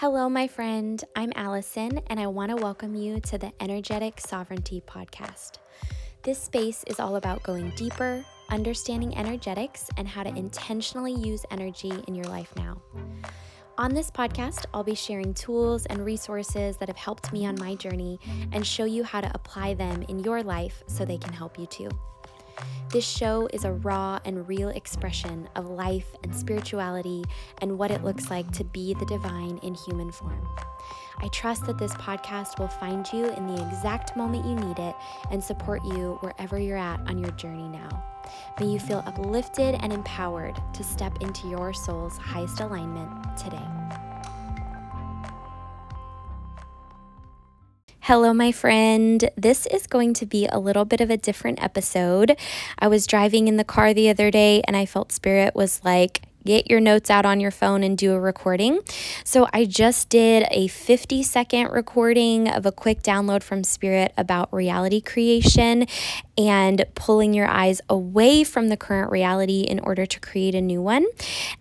Hello, my friend. I'm Allison, and I want to welcome you to the Energetic Sovereignty Podcast. This space is all about going deeper, understanding energetics, and how to intentionally use energy in your life now. On this podcast, I'll be sharing tools and resources that have helped me on my journey and show you how to apply them in your life so they can help you too. This show is a raw and real expression of life and spirituality and what it looks like to be the divine in human form. I trust that this podcast will find you in the exact moment you need it and support you wherever you're at on your journey now. May you feel uplifted and empowered to step into your soul's highest alignment today. Hello, my friend. This is going to be a little bit of a different episode. I was driving in the car the other day and I felt spirit was like, get your notes out on your phone and do a recording. So I just did a 50 second recording of a quick download from Spirit about reality creation and pulling your eyes away from the current reality in order to create a new one.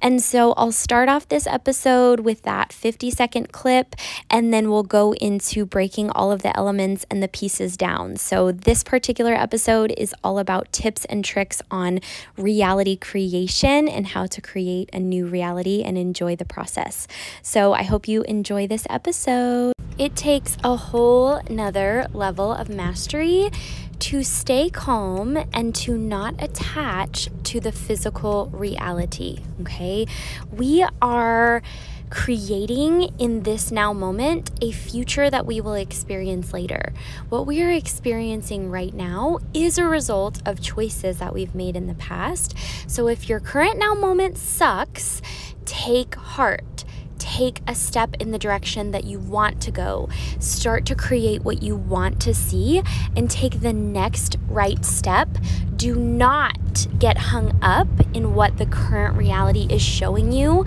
And so I'll start off this episode with that 50 second clip and then we'll go into breaking all of the elements and the pieces down. So this particular episode is all about tips and tricks on reality creation and how to create a new reality and enjoy the process. So I hope you enjoy this episode. It takes a whole nother level of mastery to stay calm and to not attach to the physical reality. Okay. We are creating in this now moment a future that we will experience later. What we are experiencing right now is a result of choices that we've made in the past. So if your current now moment sucks, take heart take a step in the direction that you want to go. Start to create what you want to see and take the next right step. Do not get hung up in what the current reality is showing you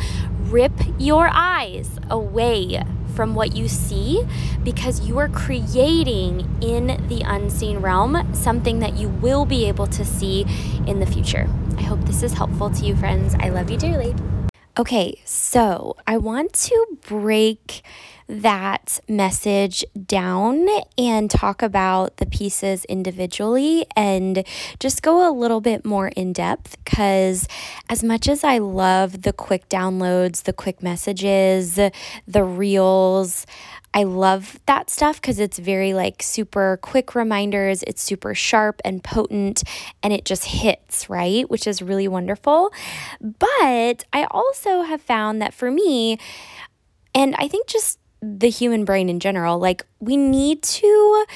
rip your eyes away from what you see because you are creating in the unseen realm something that you will be able to see in the future. I hope this is helpful to you, friends. I love you dearly. Okay, so I want to break that message down and talk about the pieces individually and just go a little bit more in depth because as much as I love the quick downloads, the quick messages, the reels, I love that stuff because it's very like super quick reminders. It's super sharp and potent and it just hits, right? Which is really wonderful. But I also have found that for me, and I think just the human brain in general, like we need to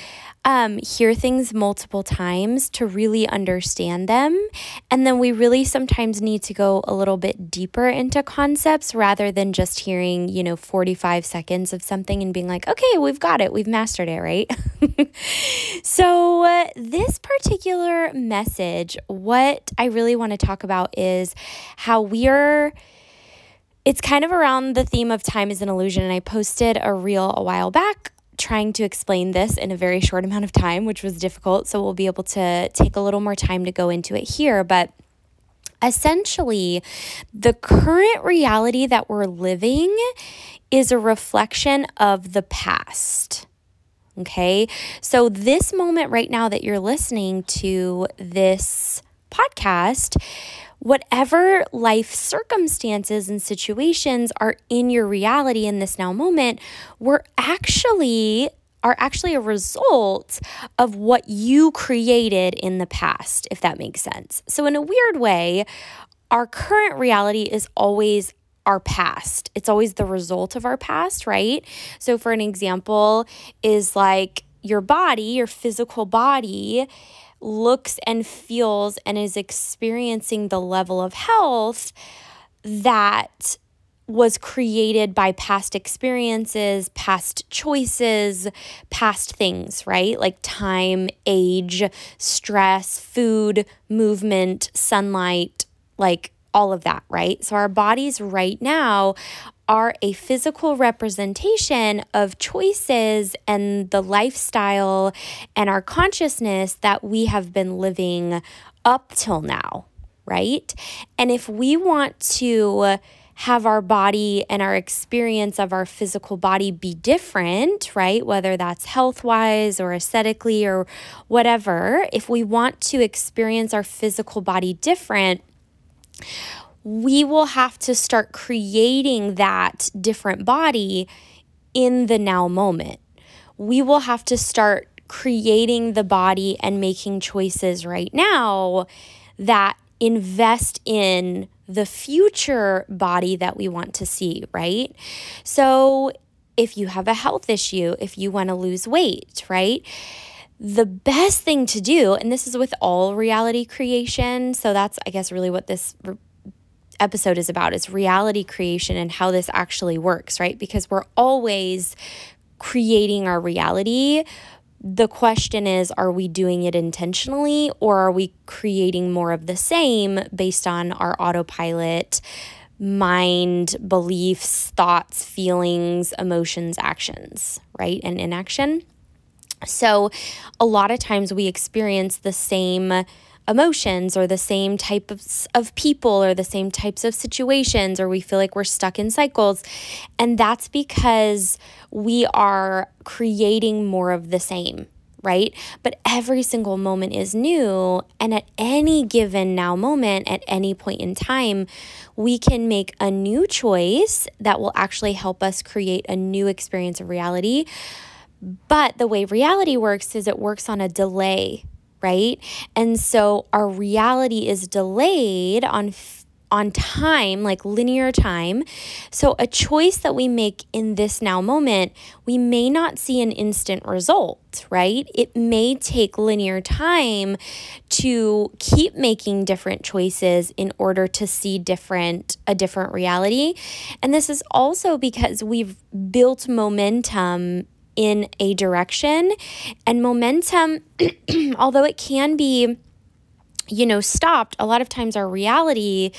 um, hear things multiple times to really understand them. And then we really sometimes need to go a little bit deeper into concepts rather than just hearing, you know, 45 seconds of something and being like, okay, we've got it, we've mastered it, right? so, uh, this particular message, what I really want to talk about is how we are it's kind of around the theme of time is an illusion. And I posted a reel a while back trying to explain this in a very short amount of time, which was difficult. So we'll be able to take a little more time to go into it here. But essentially, the current reality that we're living is a reflection of the past. Okay. So, this moment right now that you're listening to this podcast, whatever life circumstances and situations are in your reality in this now moment were actually are actually a result of what you created in the past, if that makes sense. So, in a weird way, our current reality is always our past. It's always the result of our past, right? So, for an example, is like your body, your physical body looks and feels and is experiencing the level of health that was created by past experiences, past choices, past things, right? Like time, age, stress, food, movement, sunlight, like all of that, right? So our bodies right now are a physical representation of choices and the lifestyle and our consciousness that we have been living up till now, right? And if we want to have our body and our experience of our physical body be different, right? Whether that's health wise or aesthetically or whatever, if we want to experience our physical body different, we will have to start creating that different body in the now moment. We will have to start creating the body and making choices right now that invest in the future body that we want to see, right? So, if you have a health issue, if you want to lose weight, right? The best thing to do, and this is with all reality creation, so that's, I guess, really what this episode is about is reality creation and how this actually works, right? Because we're always creating our reality the question is are we doing it intentionally or are we creating more of the same based on our autopilot mind, beliefs, thoughts, feelings, emotions, actions, right? And inaction. So, a lot of times we experience the same emotions or the same type of, of people or the same types of situations, or we feel like we're stuck in cycles. And that's because we are creating more of the same. Right? But every single moment is new. And at any given now moment, at any point in time, we can make a new choice that will actually help us create a new experience of reality. But the way reality works is it works on a delay right? And so our reality is delayed on on time, like linear time. So, a choice that we make in this now moment, we may not see an instant result, right? It may take linear time to keep making different choices in order to see different a different reality. And this is also because we've built momentum in a direction. And momentum, although it can be you know, stopped, a lot of times our reality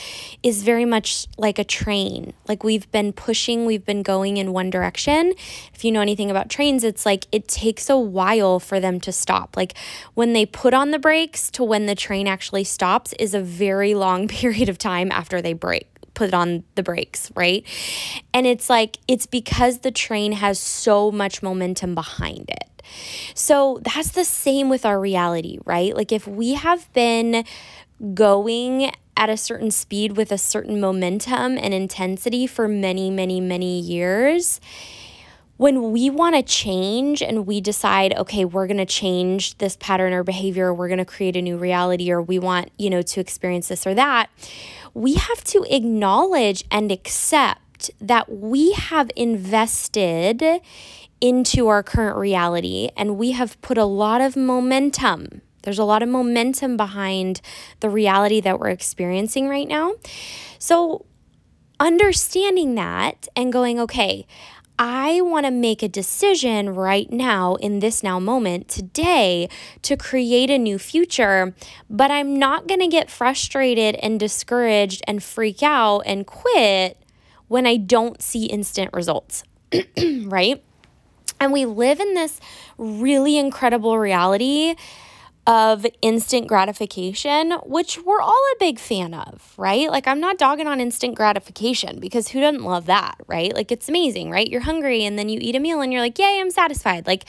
is very much like a train. Like we've been pushing, we've been going in one direction. If you know anything about trains, it's like it takes a while for them to stop. Like when they put on the brakes to when the train actually stops is a very long period of time after they brake put it on the brakes, right? And it's like, it's because the train has so much momentum behind it. So that's the same with our reality, right? Like if we have been going at a certain speed with a certain momentum and intensity for many, many, many years, when we want to change and we decide, okay, we're going to change this pattern or behavior, or we're going to create a new reality, or we want, you know, to experience this or that, we have to acknowledge and accept that we have invested into our current reality and we have put a lot of momentum. There's a lot of momentum behind the reality that we're experiencing right now. So, understanding that and going, okay, I want to make a decision right now in this now moment today to create a new future, but I'm not going to get frustrated and discouraged and freak out and quit when I don't see instant results, right? And we live in this really incredible reality of instant gratification, which we're all a big fan of, right? Like, I'm not dogging on instant gratification because who doesn't love that, right? Like, it's amazing, right? You're hungry and then you eat a meal and you're like, yay, I'm satisfied. Like,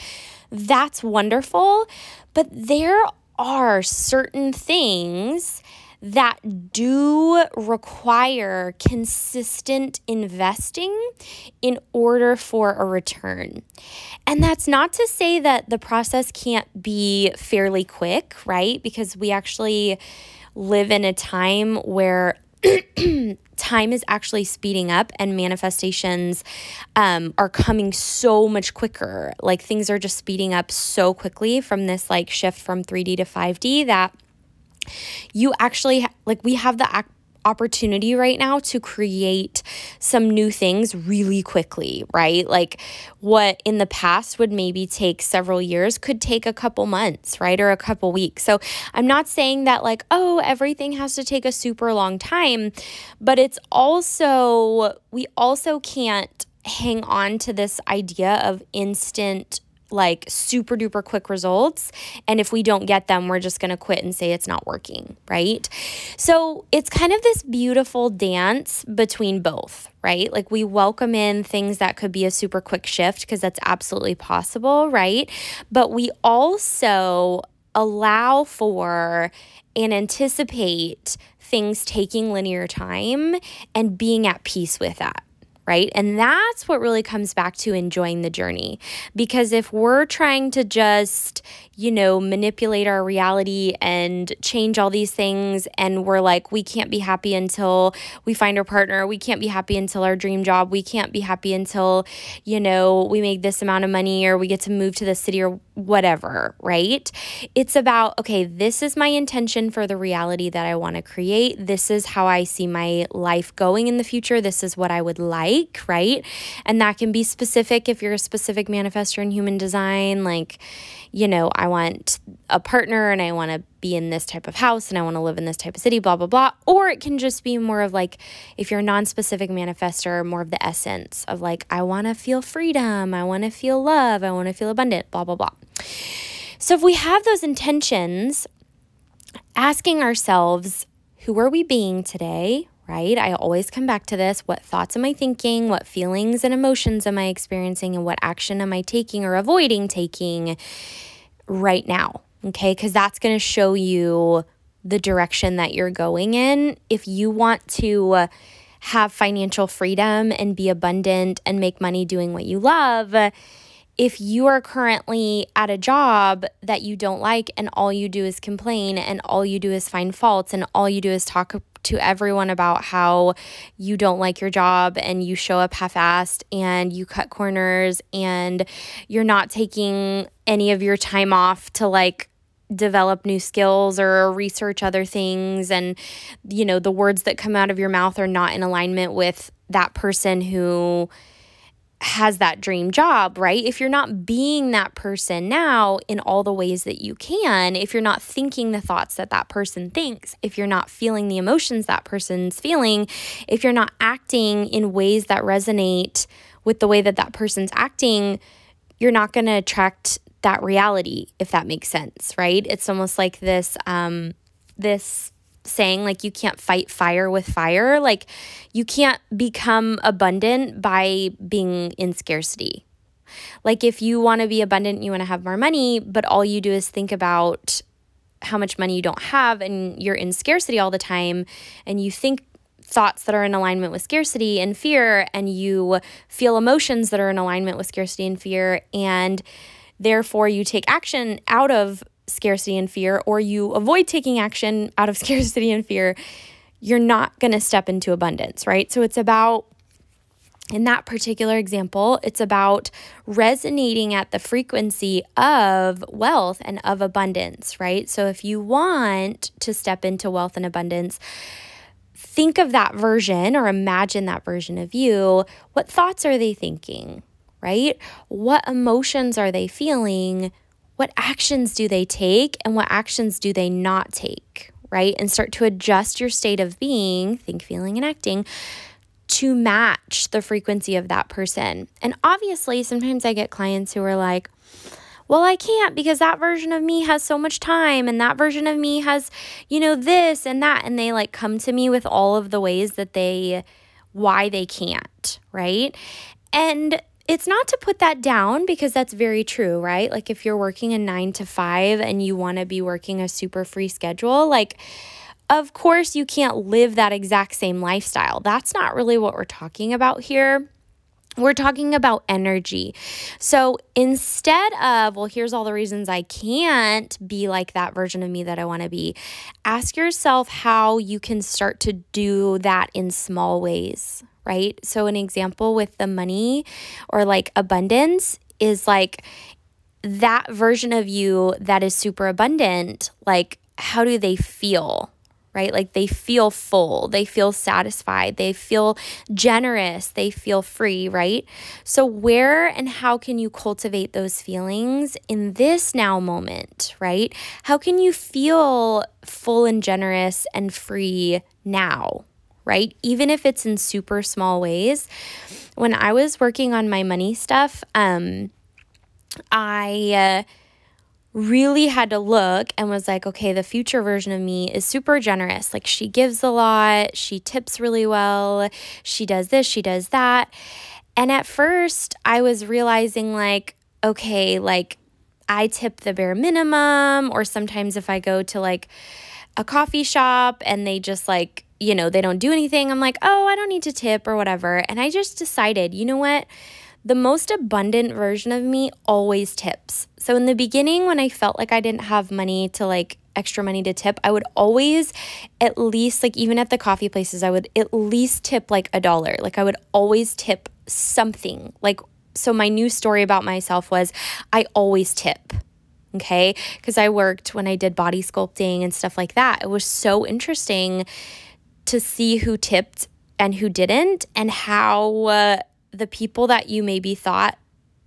that's wonderful. But there are certain things that do require consistent investing in order for a return. And that's not to say that the process can't be fairly quick, right? Because we actually live in a time where time is actually speeding up and manifestations um, are coming so much quicker. Like things are just speeding up so quickly from this like shift from 3D to 5D that you actually like we have the opportunity right now to create some new things really quickly, right? Like what in the past would maybe take several years could take a couple months, right? Or a couple weeks. So I'm not saying that like, oh, everything has to take a super long time, but it's also, we also can't hang on to this idea of instant like super duper quick results. And if we don't get them, we're just going to quit and say it's not working, right? So it's kind of this beautiful dance between both, right? Like we welcome in things that could be a super quick shift because that's absolutely possible, right? But we also allow for and anticipate things taking linear time and being at peace with that right? And that's what really comes back to enjoying the journey. Because if we're trying to just, you know, manipulate our reality and change all these things, and we're like, we can't be happy until we find our partner, we can't be happy until our dream job, we can't be happy until, you know, we make this amount of money or we get to move to the city or whatever, right? It's about, okay, this is my intention for the reality that I want to create. This is how I see my life going in the future. This is what I would like, right? And that can be specific if you're a specific manifester in human design, like, you know, I want a partner and I want to be in this type of house and I want to live in this type of city, blah, blah, blah. Or it can just be more of like, if you're a non specific manifester, more of the essence of like, I want to feel freedom, I want to feel love, I want to feel abundant, blah, blah, blah. So if we have those intentions, asking ourselves, who are we being today? Right? I always come back to this. What thoughts am I thinking? What feelings and emotions am I experiencing? And what action am I taking or avoiding taking right now? Okay. Because that's going to show you the direction that you're going in. If you want to have financial freedom and be abundant and make money doing what you love, if you are currently at a job that you don't like and all you do is complain and all you do is find faults and all you do is talk to everyone about how you don't like your job and you show up half assed and you cut corners and you're not taking any of your time off to like develop new skills or research other things. And you know the words that come out of your mouth are not in alignment with that person who has that dream job, right? If you're not being that person now in all the ways that you can, if you're not thinking the thoughts that that person thinks, if you're not feeling the emotions that person's feeling, if you're not acting in ways that resonate with the way that that person's acting, you're not going to attract that reality if that makes sense, right? It's almost like this um this saying like you can't fight fire with fire. Like you can't become abundant by being in scarcity. Like if you want to be abundant, you want to have more money, but all you do is think about how much money you don't have and you're in scarcity all the time and you think thoughts that are in alignment with scarcity and fear and you feel emotions that are in alignment with scarcity and fear and therefore you take action out of scarcity and fear, or you avoid taking action out of scarcity and fear, you're not going to step into abundance, right? So it's about, in that particular example, it's about resonating at the frequency of wealth and of abundance, right? So if you want to step into wealth and abundance, think of that version or imagine that version of you. What thoughts are they thinking, right? What emotions are they feeling? What actions do they take and what actions do they not take, right? And start to adjust your state of being, think, feeling, and acting to match the frequency of that person. And obviously, sometimes I get clients who are like, well, I can't because that version of me has so much time and that version of me has, you know, this and that. And they like come to me with all of the ways that they, why they can't, right? And it's not to put that down because that's very true, right? Like if you're working a nine to five and you want to be working a super free schedule, like, of course, you can't live that exact same lifestyle. That's not really what we're talking about here. We're talking about energy. So instead of, well, here's all the reasons I can't be like that version of me that I want to be, ask yourself how you can start to do that in small ways, right? So, an example with the money or like abundance is like that version of you that is super abundant, like, how do they feel? Right? Like they feel full, they feel satisfied, they feel generous, they feel free, right? So, where and how can you cultivate those feelings in this now moment, right? How can you feel full and generous and free now? Right? Even if it's in super small ways. When I was working on my money stuff, um, I uh, really had to look and was like, okay, the future version of me is super generous. Like she gives a lot, she tips really well, she does this, she does that. And at first, I was realizing, like, okay, like I tip the bare minimum, or sometimes if I go to like a coffee shop and they just like, you know, they don't do anything, I'm like, oh, I don't need to tip or whatever. And I just decided, you know what? The most abundant version of me always tips. So in the beginning, when I felt like I didn't have money to like extra money to tip, I would always at least, like, even at the coffee places, I would at least tip like a dollar. Like, I would always tip something. Like, so my new story about myself was I always tip. Okay. Because I worked when I did body sculpting and stuff like that. It was so interesting to see who tipped and who didn't, and how uh, the people that you maybe thought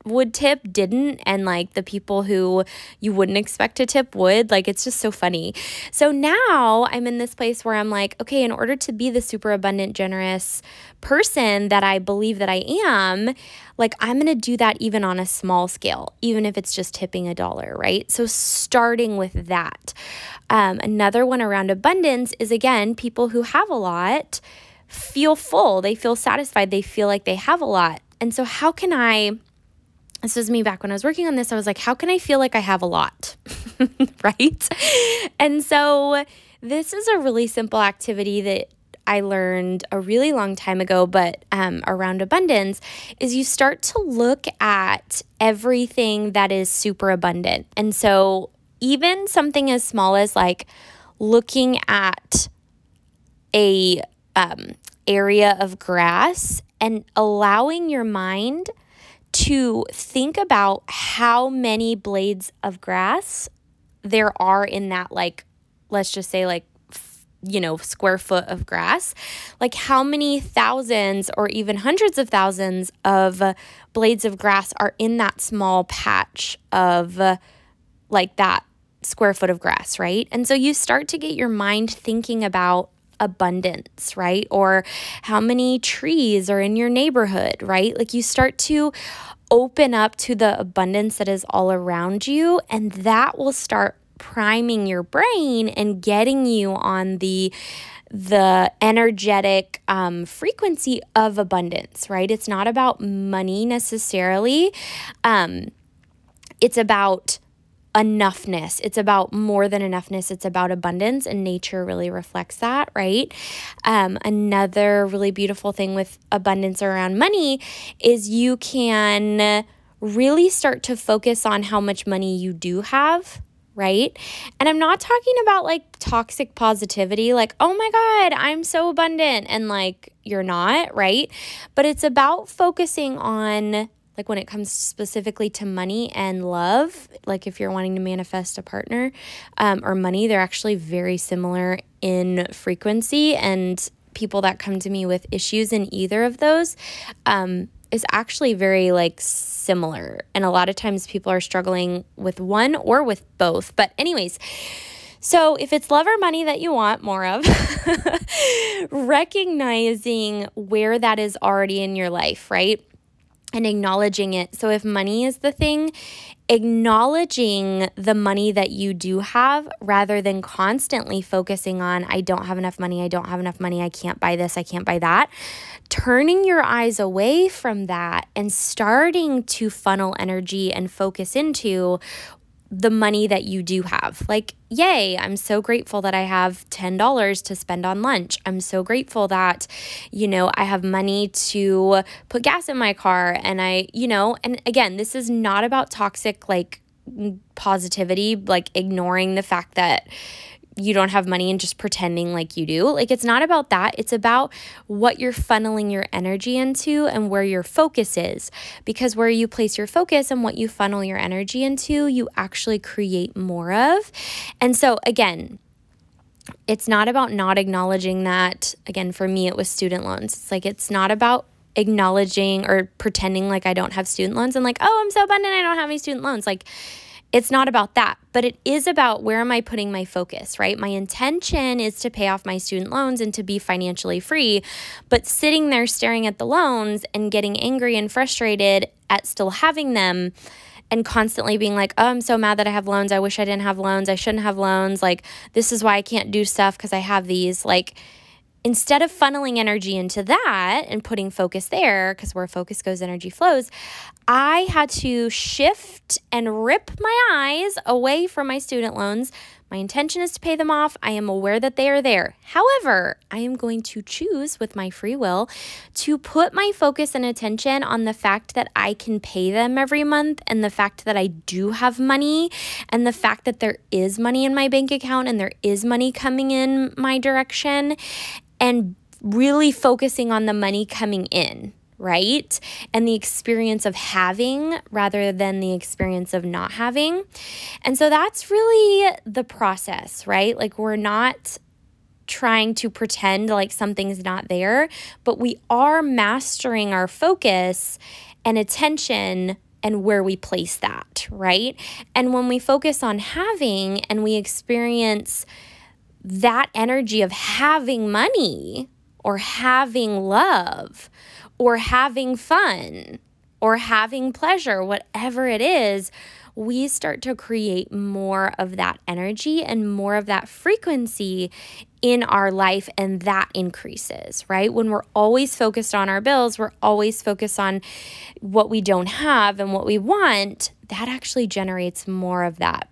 would tip didn't and like the people who you wouldn't expect to tip would like it's just so funny. So now i'm in this place where i'm like okay in order to be the super abundant generous person that i believe that i am like i'm going to do that even on a small scale even if it's just tipping a dollar right? So starting with that. Um, another one around abundance is again people who have a lot feel full. They feel satisfied. They feel like they have a lot. And so how can i this was me back when I was working on this. I was like, how can I feel like I have a lot? right? And so this is a really simple activity that I learned a really long time ago, but um, around abundance, is you start to look at everything that is super abundant. And so, even something as small as like looking at a um, area of grass and allowing your mind to think about how many blades of grass there are in that, like, let's just say, like, you know, square foot of grass, like how many thousands or even hundreds of thousands of blades of grass are in that small patch of like that square foot of grass, right? And so you start to get your mind thinking about abundance, right? Or how many trees are in your neighborhood, right? Like you start to open up to the abundance that is all around you, and that will start priming your brain and getting you on the the energetic um, frequency of abundance, right? It's not about money necessarily. Um, it's about enoughness. It's about more than enoughness. It's about abundance, and nature really reflects that, right? Um, another really beautiful thing with abundance around money is you can really start to focus on how much money you do have. Right. And I'm not talking about like toxic positivity, like, oh my God, I'm so abundant. And like, you're not. Right. But it's about focusing on like when it comes specifically to money and love, like if you're wanting to manifest a partner um, or money, they're actually very similar in frequency. And people that come to me with issues in either of those um, is actually very like similar. And a lot of times people are struggling with one or with both. But, anyways, so, if it's love or money that you want more of, recognizing where that is already in your life, right? And acknowledging it. So, if money is the thing, acknowledging the money that you do have rather than constantly focusing on, I don't have enough money, I don't have enough money, I can't buy this, I can't buy that. Turning your eyes away from that and starting to funnel energy and focus into the money that you do have. Like, yay, I'm so grateful that I have $10 to spend on lunch. I'm so grateful that, you know, I have money to put gas in my car. And I, you know, and again, this is not about toxic, like, positivity, like ignoring the fact that you don't have money and just pretending like you do. Like, it's not about that. It's about what you're funneling your energy into and where your focus is. Because where you place your focus and what you funnel your energy into, you actually create more of. And so, again, it's not about not acknowledging that. Again, for me, it was student loans. It's like, it's not about acknowledging or pretending like I don't have student loans and like, oh, I'm so abundant, I don't have any student loans. Like, it's not about that, but it is about where am I putting my focus, right? My intention is to pay off my student loans and to be financially free, but sitting there staring at the loans and getting angry and frustrated at still having them and constantly being like, oh, I'm so mad that I have loans. I wish I didn't have loans. I shouldn't have loans. Like, this is why I can't do stuff because I have these. Like, instead of funneling energy into that and putting focus there, because where focus goes, energy flows, I had to shift and rip my eyes away from my student loans. My intention is to pay them off. I am aware that they are there. However, I am going to choose with my free will to put my focus and attention on the fact that I can pay them every month and the fact that I do have money and the fact that there is money in my bank account and there is money coming in my direction and really focusing on the money coming in right? And the experience of having rather than the experience of not having. And so that's really the process, right? Like we're not trying to pretend like something's not there, but we are mastering our focus and attention and where we place that, right? And when we focus on having and we experience that energy of having money or having love or having fun or having pleasure, whatever it is, we start to create more of that energy and more of that frequency in our life, and that increases, right? When we're always focused on our bills, we're always focused on what we don't have and what we want, that actually generates more of that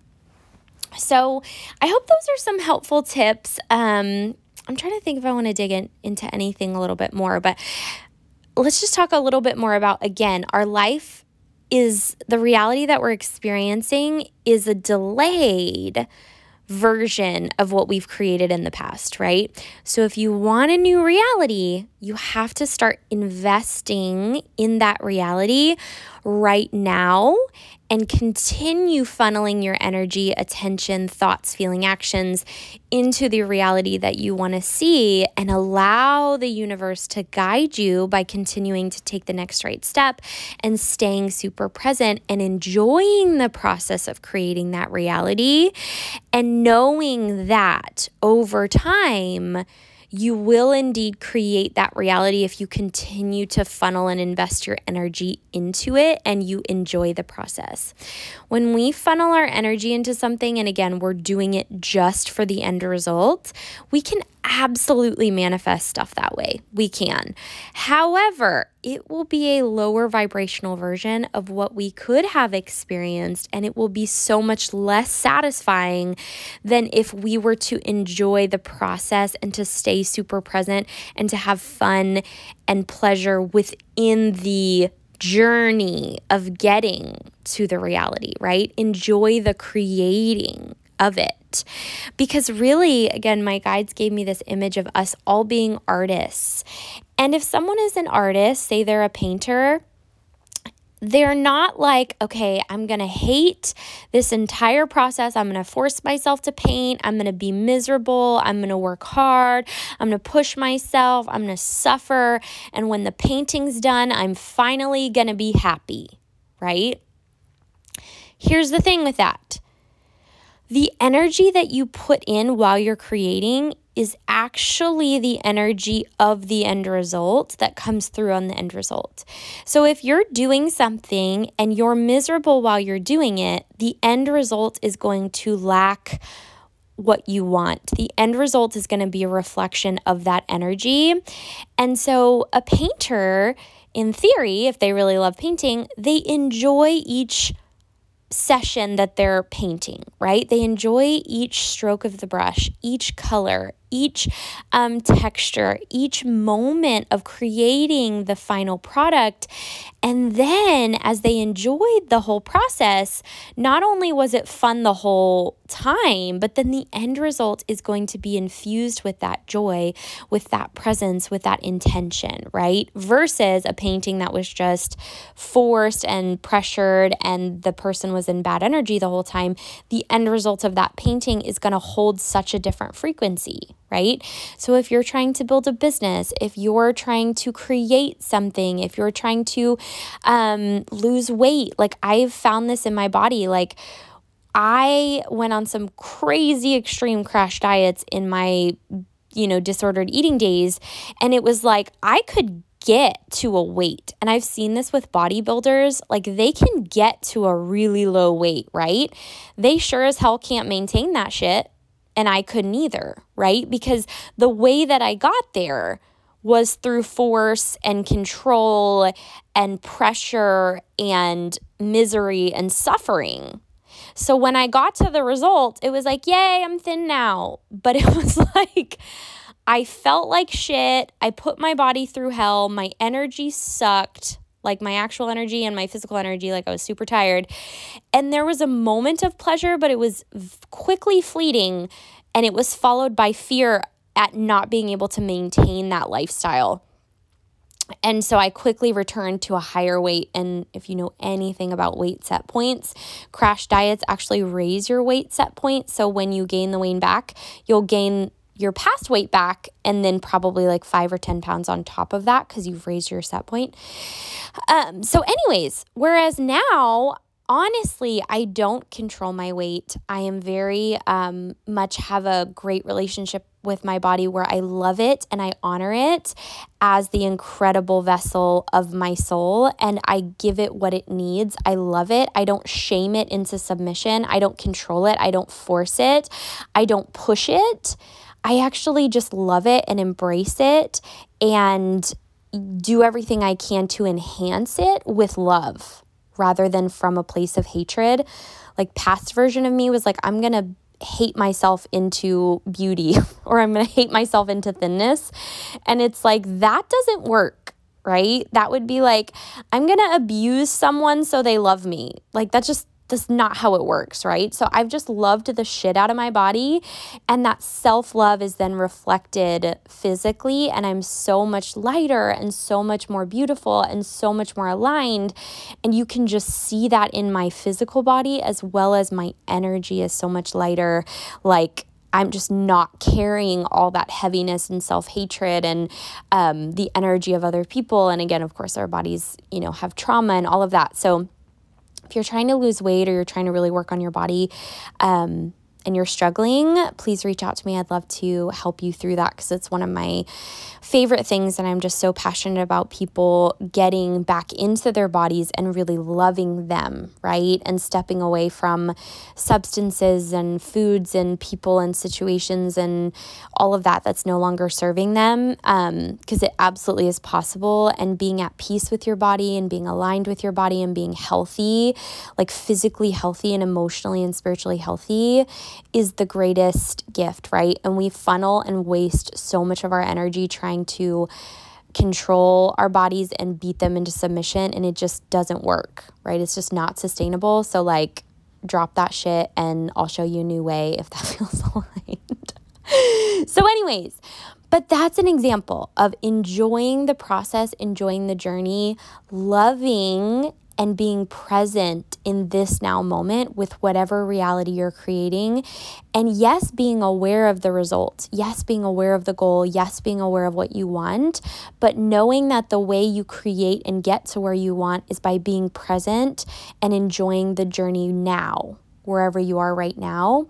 so I hope those are some helpful tips. Um, I'm trying to think if I want to dig in, into anything a little bit more, but let's just talk a little bit more about again, our life is the reality that we're experiencing is a delayed version of what we've created in the past, right? So if you want a new reality, you have to start investing in that reality right now and continue funneling your energy, attention, thoughts, feeling, actions into the reality that you want to see and allow the universe to guide you by continuing to take the next right step and staying super present and enjoying the process of creating that reality and knowing that over time you will indeed create that reality if you continue to funnel and invest your energy into it and you enjoy the process. When we funnel our energy into something, and again, we're doing it just for the end result, we can absolutely manifest stuff that way. We can. However, it will be a lower vibrational version of what we could have experienced, and it will be so much less satisfying than if we were to enjoy the process and to stay super present and to have fun and pleasure within the journey of getting to the reality, right? Enjoy the creating of it. Because really, again, my guides gave me this image of us all being artists. And if someone is an artist, say they're a painter, they're not like, okay, I'm going to hate this entire process. I'm going to force myself to paint. I'm going to be miserable. I'm going to work hard. I'm going to push myself. I'm going to suffer. And when the painting's done, I'm finally going to be happy, right? Here's the thing with that the energy that you put in while you're creating is actually the energy of the end result that comes through on the end result. So if you're doing something and you're miserable while you're doing it, the end result is going to lack what you want. The end result is going to be a reflection of that energy. And so a painter, in theory, if they really love painting, they enjoy each session that they're painting, right? They enjoy each stroke of the brush, each color, each um, texture, each moment of creating the final product. And then as they enjoyed the whole process, not only was it fun the whole time, but then the end result is going to be infused with that joy, with that presence, with that intention, right? Versus a painting that was just forced and pressured and the person was in bad energy the whole time. The end result of that painting is going to hold such a different frequency, right? So if you're trying to build a business, if you're trying to create something, if you're trying to um, lose weight, like I've found this in my body, like I went on some crazy extreme crash diets in my you know disordered eating days and it was like I could get to a weight, and I've seen this with bodybuilders, like they can get to a really low weight, right? They sure as hell can't maintain that shit. And I couldn't either, right? Because the way that I got there was through force and control and pressure and misery and suffering. So when I got to the result, it was like, yay, I'm thin now. But it was like, I felt like shit. I put my body through hell. My energy sucked, like my actual energy and my physical energy. Like I was super tired. And there was a moment of pleasure, but it was quickly fleeting. And it was followed by fear at not being able to maintain that lifestyle. And so I quickly returned to a higher weight. And if you know anything about weight set points, crash diets actually raise your weight set point. So when you gain the weight back, you'll gain your past weight back and then probably like five or 10 pounds on top of that because you've raised your set point. Um, so, anyways, whereas now honestly, I don't control my weight. I am very um, much have a great relationship with my body where I love it and I honor it as the incredible vessel of my soul and I give it what it needs. I love it. I don't shame it into submission. I don't control it. I don't force it. I don't push it. I actually just love it and embrace it and do everything I can to enhance it with love rather than from a place of hatred. Like past version of me was like I'm going to hate myself into beauty or I'm going to hate myself into thinness. And it's like that doesn't work, right? That would be like I'm going to abuse someone so they love me. Like that just that's not how it works, right? So I've just loved the shit out of my body. And that self love is then reflected physically. And I'm so much lighter and so much more beautiful and so much more aligned. And you can just see that in my physical body as well as my energy is so much lighter. Like, I'm just not carrying all that heaviness and self hatred and um, the energy of other people. And again, of course, our bodies, you know, have trauma and all of that. So, if you're trying to lose weight or you're trying to really work on your body, um, and you're struggling, please reach out to me. I'd love to help you through that because it's one of my favorite things. And I'm just so passionate about people getting back into their bodies and really loving them, right? And stepping away from substances and foods and people and situations and all of that that's no longer serving them because um, it absolutely is possible. And being at peace with your body and being aligned with your body and being healthy, like physically healthy and emotionally and spiritually healthy is the greatest gift, right? And we funnel and waste so much of our energy trying to control our bodies and beat them into submission, and it just doesn't work, right? It's just not sustainable. So, like, drop that shit and I'll show you a new way if that feels aligned. so, anyways, but that's an example of enjoying the process, enjoying the journey, loving and being present in this now moment with whatever reality you're creating. And yes, being aware of the results. Yes, being aware of the goal. Yes, being aware of what you want. But knowing that the way you create and get to where you want is by being present and enjoying the journey now wherever you are right now.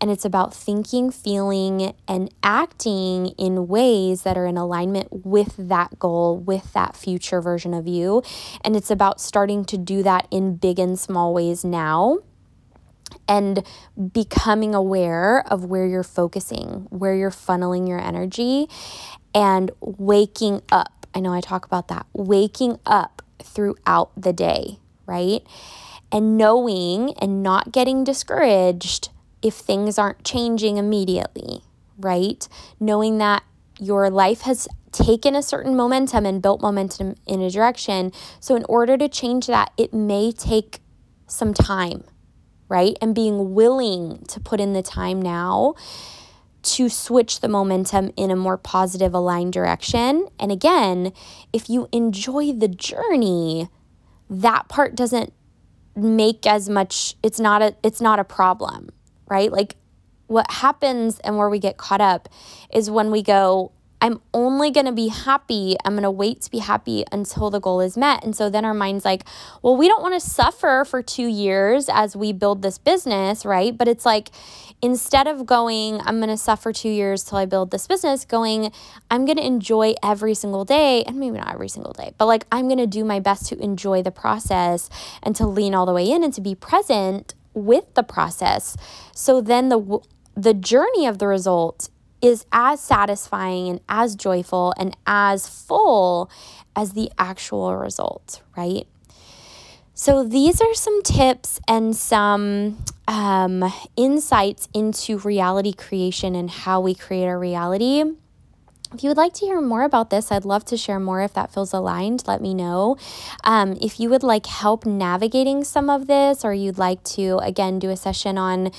And it's about thinking, feeling, and acting in ways that are in alignment with that goal, with that future version of you. And it's about starting to do that in big and small ways now and becoming aware of where you're focusing, where you're funneling your energy, and waking up. I know I talk about that, waking up throughout the day, right? And knowing and not getting discouraged if things aren't changing immediately, right? Knowing that your life has taken a certain momentum and built momentum in a direction. So, in order to change that, it may take some time, right? And being willing to put in the time now to switch the momentum in a more positive, aligned direction. And again, if you enjoy the journey, that part doesn't make as much it's not a it's not a problem right like what happens and where we get caught up is when we go I'm only going to be happy. I'm going to wait to be happy until the goal is met. And so then our mind's like, well, we don't want to suffer for two years as we build this business, right? But it's like, instead of going, I'm going to suffer two years till I build this business, going, I'm going to enjoy every single day, and maybe not every single day, but like I'm going to do my best to enjoy the process and to lean all the way in and to be present with the process. So then the the journey of the result is as satisfying and as joyful and as full as the actual result, right? So, these are some tips and some um, insights into reality creation and how we create our reality. If you would like to hear more about this, I'd love to share more if that feels aligned. Let me know. Um, if you would like help navigating some of this, or you'd like to, again, do a session on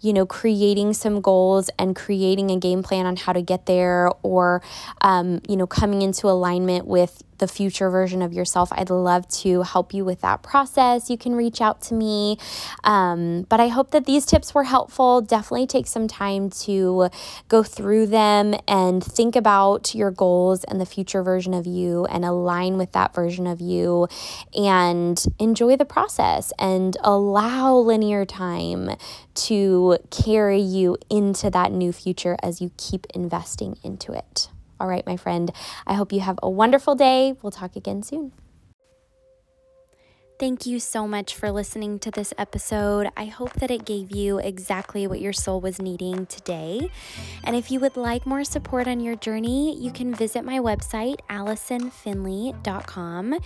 you know, creating some goals and creating a game plan on how to get there, or, um, you know, coming into alignment with the future version of yourself, I'd love to help you with that process. You can reach out to me. Um, but I hope that these tips were helpful. Definitely take some time to go through them and think about your goals and the future version of you and align with that version of you and enjoy the process and allow linear time to carry you into that new future as you keep investing into it. All right, my friend, I hope you have a wonderful day. We'll talk again soon. Thank you so much for listening to this episode. I hope that it gave you exactly what your soul was needing today. And if you would like more support on your journey, you can visit my website, AllisonFinley.com.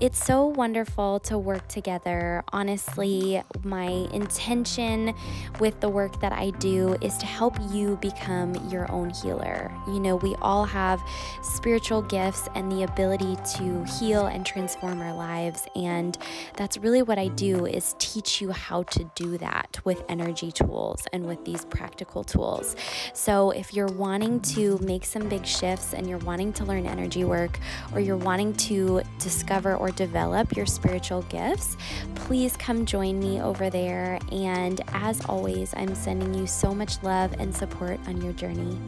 It's so wonderful to work together. Honestly, my intention with the work that I do is to help you become your own healer. You know, we all have spiritual gifts and the ability to heal and transform our lives. And that's really what I do is teach you how to do that with energy tools and with these practical tools. So if you're wanting to make some big shifts and you're wanting to learn energy work or you're wanting to discover or develop your spiritual gifts, please come join me over there. And as always, I'm sending you so much love and support on your journey.